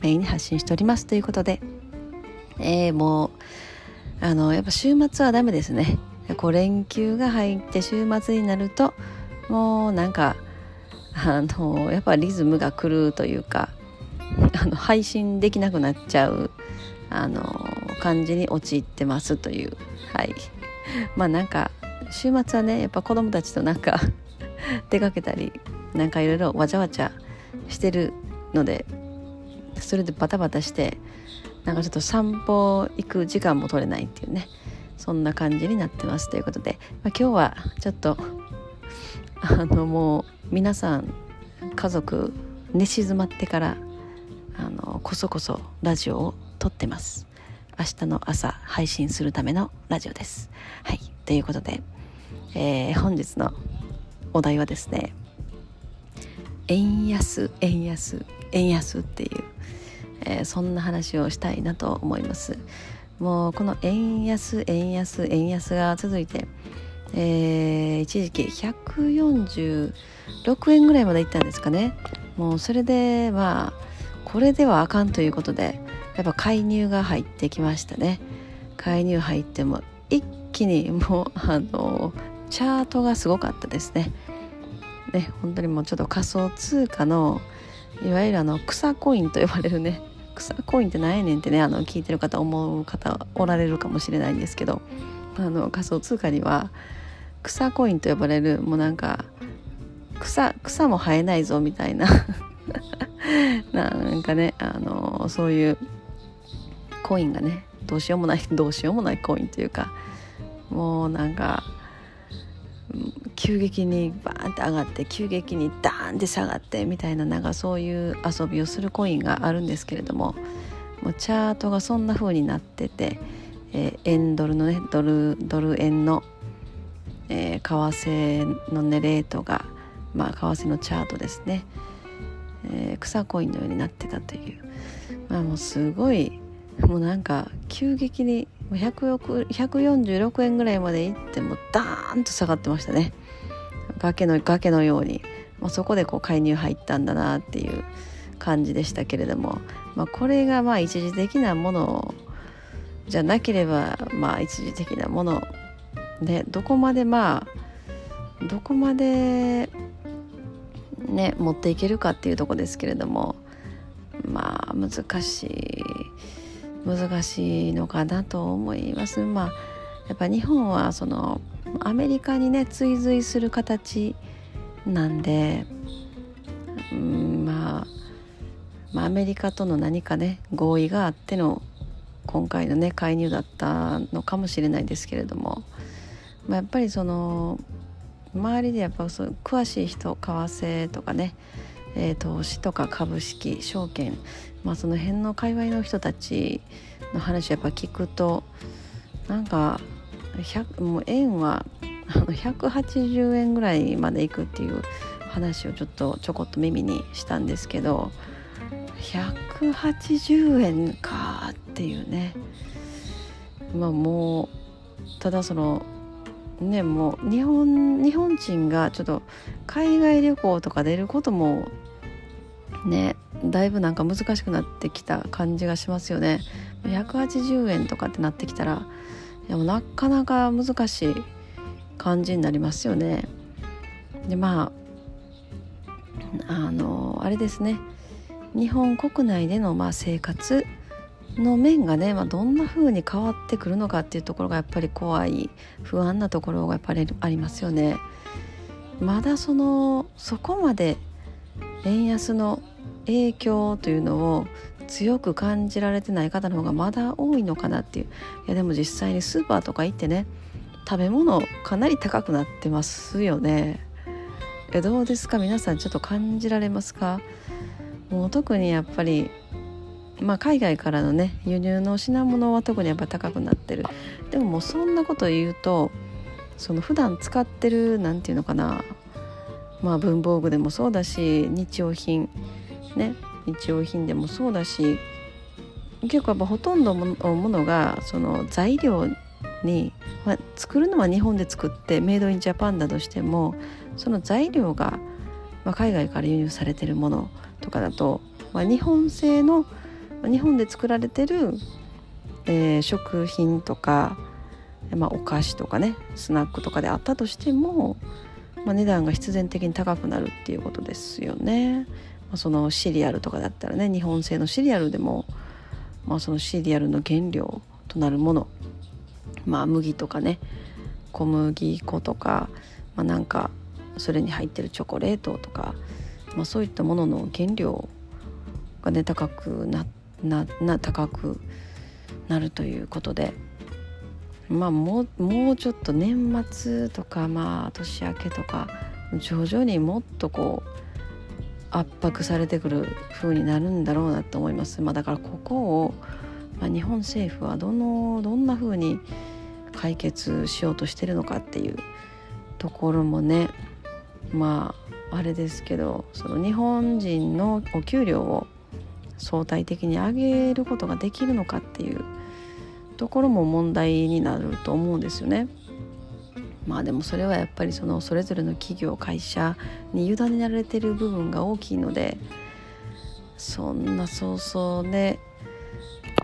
メインに発信しておりますということで、えー、もうあのやっぱ週末はダメですね。こう連休が入って週末になるともうなんかあのやっぱリズムが狂うというかあの配信できなくなっちゃうあの感じに陥ってますという。はい。まあなんか週末はねやっぱ子供たちとなんか 出かけたりなんかいろいろわちゃわちゃしてるのでそれでバタバタしてなんかちょっと散歩行く時間も取れないっていうねそんな感じになってますということで、まあ、今日はちょっとあのもう皆さん家族寝静まってからあのこそこそラジオを撮ってます。明日の朝配信するためのラジオです。はい。ということで、えー、本日のお題はですね円安円安。円安っていうえー、そんな話をしたいなと思います。もうこの円安円安円安が続いて、えー、一時期146円ぐらいまでいったんですかね。もうそれでまあこれではあかんということでやっぱ介入が入ってきましたね。介入入っても一気にもうあのチャートがすごかったですね。ね本当にもうちょっと仮想通貨のいわゆるあの草コインと呼ばれるね。草コインって何やねんってねあの聞いてる方思う方おられるかもしれないんですけどあの仮想通貨には草コインと呼ばれるもうなんか草草も生えないぞみたいな なんかねあのそういうコインがねどうしようもない どうしようもないコインというかもうなんか急激にバーンって上がって急激にダーンって下がってみたいななんかそういう遊びをするコインがあるんですけれどももうチャートがそんな風になってて、えー、円ドルのねドルドル円の、えー、為替のねレートがまあ為替のチャートですね、えー、草コインのようになってたという。まあもうすごいもうなんか急激に146円ぐらいまでいってもダーンと下がってましたね。崖の崖のように、まあ、そこでこう介入入ったんだなっていう感じでしたけれども、まあ、これがまあ一時的なものじゃなければまあ一時的なものでどこまでまあどこまでね持っていけるかっていうとこですけれどもまあ難しい難しいのかなと思います。まあやっぱ日本はそのアメリカにね追随する形なんで、うん、まあ、まあアメリカとの何かね合意があっての今回のね介入だったのかもしれないですけれども、まあ、やっぱりその周りでやっぱそう詳しい人為替とかね、えー、投資とか株式証券まあ、その辺の界隈の人たちの話やっぱ聞くとなんかもう円はあの180円ぐらいまでいくっていう話をちょっとちょこっと耳にしたんですけど180円かっていうね。まあもうただそのねもう日本日本人がちょっと海外旅行とか出ることもねだいぶなんか難しくなってきた感じがしますよね。180円とかってなってきたらいやもなかなか難しい。感じになりますよね。でまああのあれですね。日本国内でのまあ生活の面がね、まあ、どんな風に変わってくるのかっていうところがやっぱり怖い不安なところがやっぱりありますよね。まだそのそこまで円安の影響というのを強く感じられてない方の方がまだ多いのかなっていう。いやでも実際にスーパーとか行ってね食べ物かなり高くなってますよね。えどうですか？皆さんちょっと感じられますか？もう特にやっぱりまあ、海外からのね輸入の品物は特にやっぱ高くなってる。でももうそんなこと言うとその普段使ってる何て言うのかな？まあ文房具でもそうだし日用品ね？日用品でもそうだし結構やっぱほとんどのものがその材料に、まあ、作るのは日本で作ってメイドインジャパンだとしてもその材料が、まあ、海外から輸入されてるものとかだと、まあ、日本製の日本で作られてる、えー、食品とか、まあ、お菓子とかねスナックとかであったとしても、まあ、値段が必然的に高くなるっていうことですよね。まあ、そのシリアルとかだったらね日本製のシリアルでも、まあ、そのシリアルの原料となるもの、まあ、麦とかね小麦粉とか、まあ、なんかそれに入ってるチョコレートとか、まあ、そういったものの原料がね高くななな高くなるということで。まあ、もうもうちょっと年末とかまあ年明けとか徐々にもっとこう圧迫されてくる風になるんだろうなと思います、まあ、だからここを、まあ、日本政府はどのどんな風に解決しようとしてるのかっていうところもねまああれですけどその日本人のお給料を相対的に上げることができるのかっていうところも問題になると思うんですよね。まあでもそれはやっぱりそのそれぞれの企業会社に委ねられてる部分が大きいのでそんな早々で、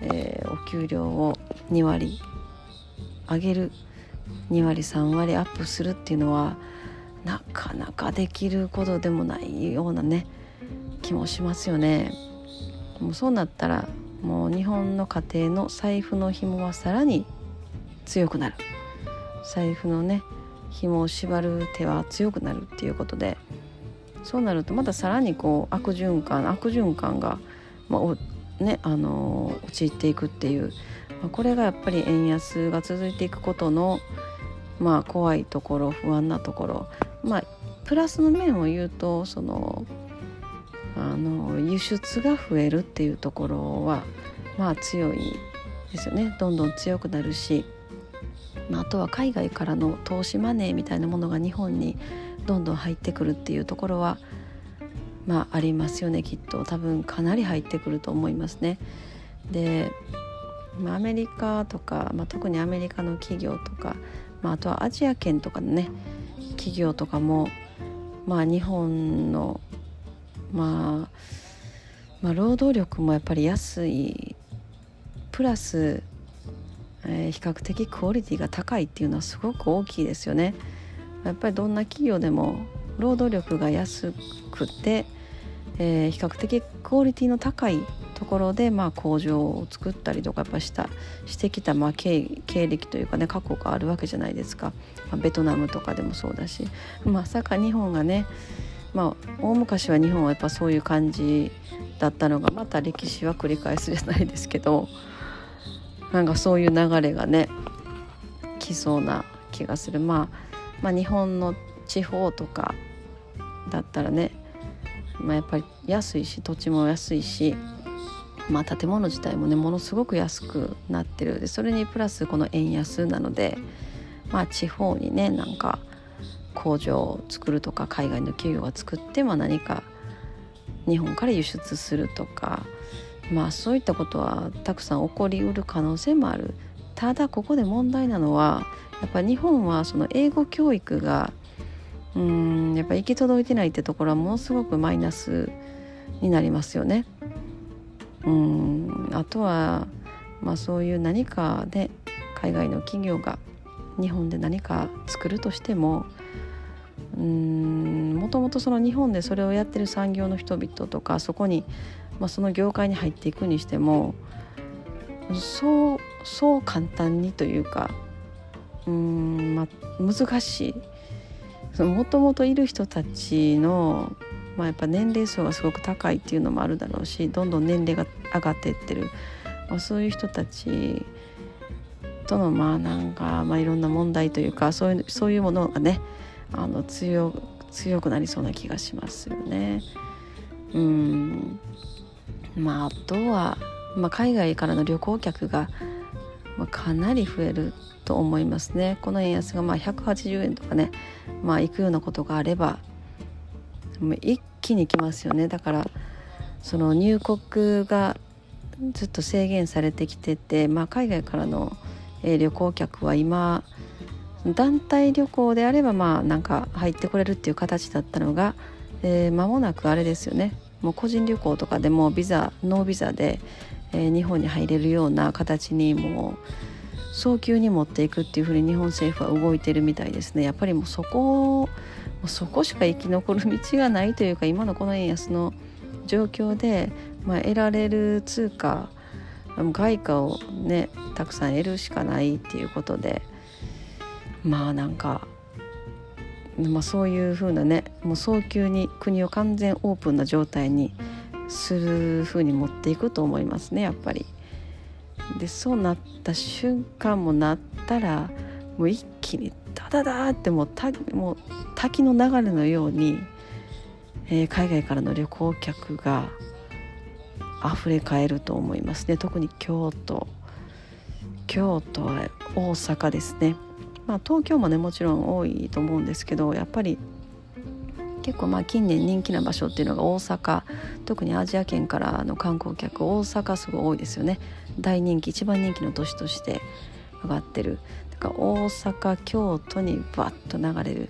えー、お給料を2割上げる2割3割アップするっていうのはなかなかできることでもないようなね気もしますよね。もうそうなったらもう日本の家庭の財布の紐はさらに強くなる。財布のね紐を縛る手は強くなるっていうことでそうなるとまたさらにこう悪循環悪循環が、まあねあの、陥っていくっていう、これがやっぱり円安が続いていくことの、まあ、怖いところ不安なところ。まあプラスの面を言うとそのあの輸出が増えるっていうところはまあ強いですよね。どんどん強くなるしまあ、あとは海外からの投資マネーみたいなものが日本にどんどん入ってくるっていうところはまあありますよねきっと。多分かなり入ってくると思いますね。で、まあ、アメリカとか、まあ、特にアメリカの企業とか、まあ、あとはアジア圏とかのね企業とかも、まあ、日本の、まあ、まあ労働力もやっぱり安いプラスえー、比較的クオリティが高いっていうのはすごく大きいですよね。やっぱりどんな企業でも労働力が安くて、えー、比較的クオリティの高いところで、まあ、工場を作ったりとかやっぱしたしてきた、まあ、経経歴というかね過去があるわけじゃないですか、まあ、ベトナムとかでもそうだし。まさか日本がね、まあ、大昔は日本はやっぱそういう感じだったのがまた歴史は繰り返すじゃないですけどなんかそういう流れがね来そうな気がする、まあ、まあ日本の地方とかだったらね、まあ、やっぱり安いし土地も安いし、まあ、建物自体もねものすごく安くなってるでそれにプラスこの円安なので、まあ、地方にねなんか工場を作るとか海外の企業が作って、まあ、何か日本から輸出するとかまあそういったことはたくさん起こりうる可能性もあるただここで問題なのはやっぱ日本はその英語教育がうんやっぱ行き届いてないってところはものすごくマイナスになりますよね。うん。あとは、まあ、そういう何かで海外の企業が日本で何か作るとしてもうんもともとその日本でそれをやってる産業の人々とかそこにまあ、その業界に入っていくにしてもそうそう簡単にというかうん、まあ、難しい。もともといる人たちの、まあ、やっぱ年齢層がすごく高いっていうのもあるだろうしどんどん年齢が上がっていってる、まあ、そういう人たちとのまあなんか、まあ、いろんな問題というかそういうそういうものがねあの強強くなりそうな気がしますよね。うん。まああとはまあ、海外からの旅行客が、まあ、かなり増えると思いますね。この円安がまあ180円とかねまあ行くようなことがあれば一気に来ますよね。だからその入国がずっと制限されてきてて、まあ、海外からの、えー、旅行客は今団体旅行であればまあなんか入ってこれるっていう形だったのが、えー、間もなくあれですよね。もう個人旅行とかでもビザノービザで、えー、日本に入れるような形にもう早急に持っていくっていうふうに日本政府は動いてるみたいですね。やっぱりもうそこそこしか生き残る道がないというか今のこの円安の状況で、まあ、得られる通貨外貨をねたくさん得るしかないっていうことでまあなんか、まあ、そういうふうなねもう早急に国を完全オープンな状態にするふうに持っていくと思いますねやっぱり。でそうなった瞬間もなったらもう一気にダダダーってもうもう滝の流れのように、えー、海外からの旅行客が溢れ返ると思いますね。特に京都。京都は大阪ですね。まあ東京もねもちろん多いと思うんですけどやっぱり結構まあ近年人気な場所っていうのが大阪。特にアジア圏からの観光客大阪すごい多いですよね。大人気一番人気の都市として上がってる。か大阪京都にバッと流れる。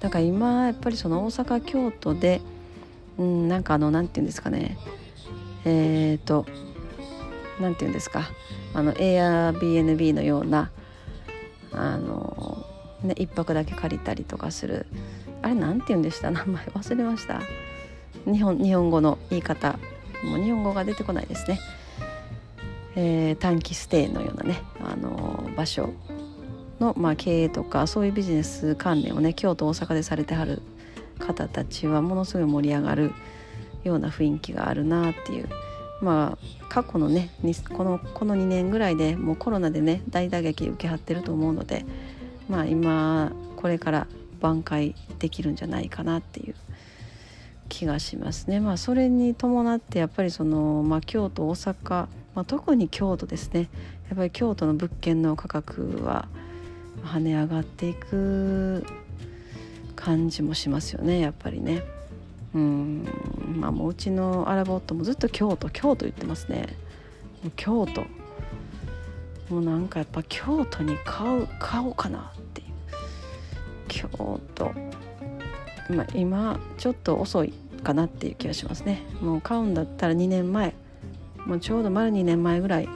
だから今やっぱりその大阪京都でうんなんかあのなんて言うんですかね。えっ、ー、となんて言うんですか。あの Airbnb のようなあの、ね、一泊だけ借りたりとかする。あれなんて言うんでした？名前 忘れました。日本日本語の言い方。もう日本語が出てこないですね、えー、短期ステイのようなねあの場所。の、まあ、経営とかそういうビジネス関連をね京都大阪でされてはる方たちはものすごい盛り上がるような雰囲気があるなっていうまあ過去のねこのこの2年ぐらいでもうコロナでね大打撃受けはってると思うのでまあ今これから挽回できるんじゃないかなっていう気がしますね。まあ、それに伴ってやっぱりその、まあ、京都大阪、まあ、特に京都ですねやっぱり京都の物件の価格は跳ね上がっていく感じもしますよねやっぱりね。うん。まあもううちのアラボットもずっと京都京都言ってますね。もう京都。もうなんかやっぱ京都に買う買おうかなっていう。京都。まあ今ちょっと遅いかなっていう気がしますね。もう買うんだったら2年前。もうちょうど丸2年前ぐらい。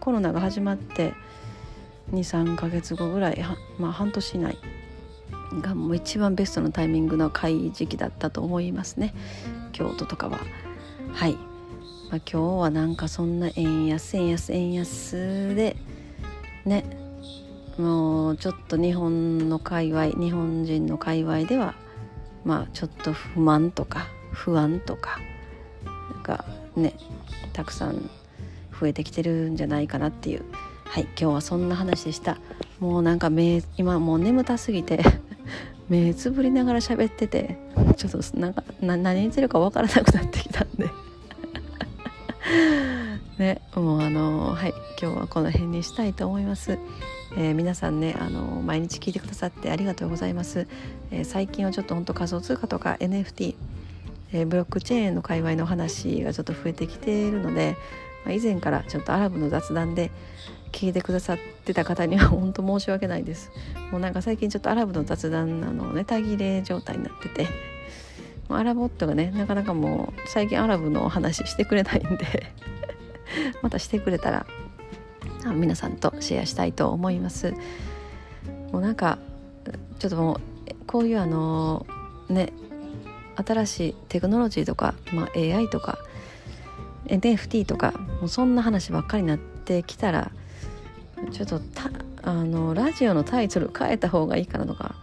コロナが始まって23ヶ月後ぐらいまあ半年以内がもう一番ベストのタイミングの買い時期だったと思いますね。京都とかは。はい、まあ、今日はなんかそんな円安円安円安でね。もうちょっと日本の界隈日本人の界隈ではまあちょっと不満とか不安とかがねたくさん増えてきてるんじゃないかなっていうはい今日はそんな話でした。もうなんか目今もう眠たすぎて 目つぶりながら喋っててちょっとなんか何言ってるか分からなくなってきたんで。ねもうあのはい今日はこの辺にしたいと思います。えー、皆さんねあの毎日聞いてくださってありがとうございます、えー、最近はちょっと本当仮想通貨とか NFT、えー、ブロックチェーンの界隈の話がちょっと増えてきているので、まあ、以前からちょっとアラブの雑談で聞いてくださってた方には本当申し訳ないです。もうなんか最近ちょっとアラブの雑談あのネタ切れ状態になってて。アラボットがねなかなかもう最近アラブの話してくれないんで。またしてくれたら皆さんとシェアしたいと思います。もうなんかちょっともうこういうあのね新しいテクノロジーとか、まあ、AI とか NFT とかもうそんな話ばっかりになってきたらちょっとあのラジオのタイトル変えた方がいいかなとか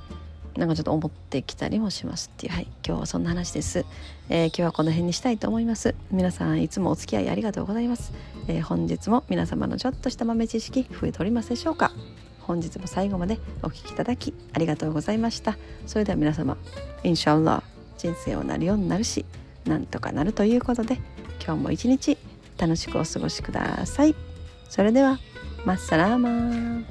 なんかちょっと思ってきたりもしますっていう。はい。今日はそんな話です、えー、今日はこの辺にしたいと思います。皆さんいつもお付き合いありがとうございます、えー、本日も皆様のちょっとした豆知識増えておりますでしょうか。本日も最後までお聴きいただきありがとうございました。それでは皆様インシャアラ人生をなるようになるしなんとかなるということで今日も一日楽しくお過ごしください。それではマッサラーマー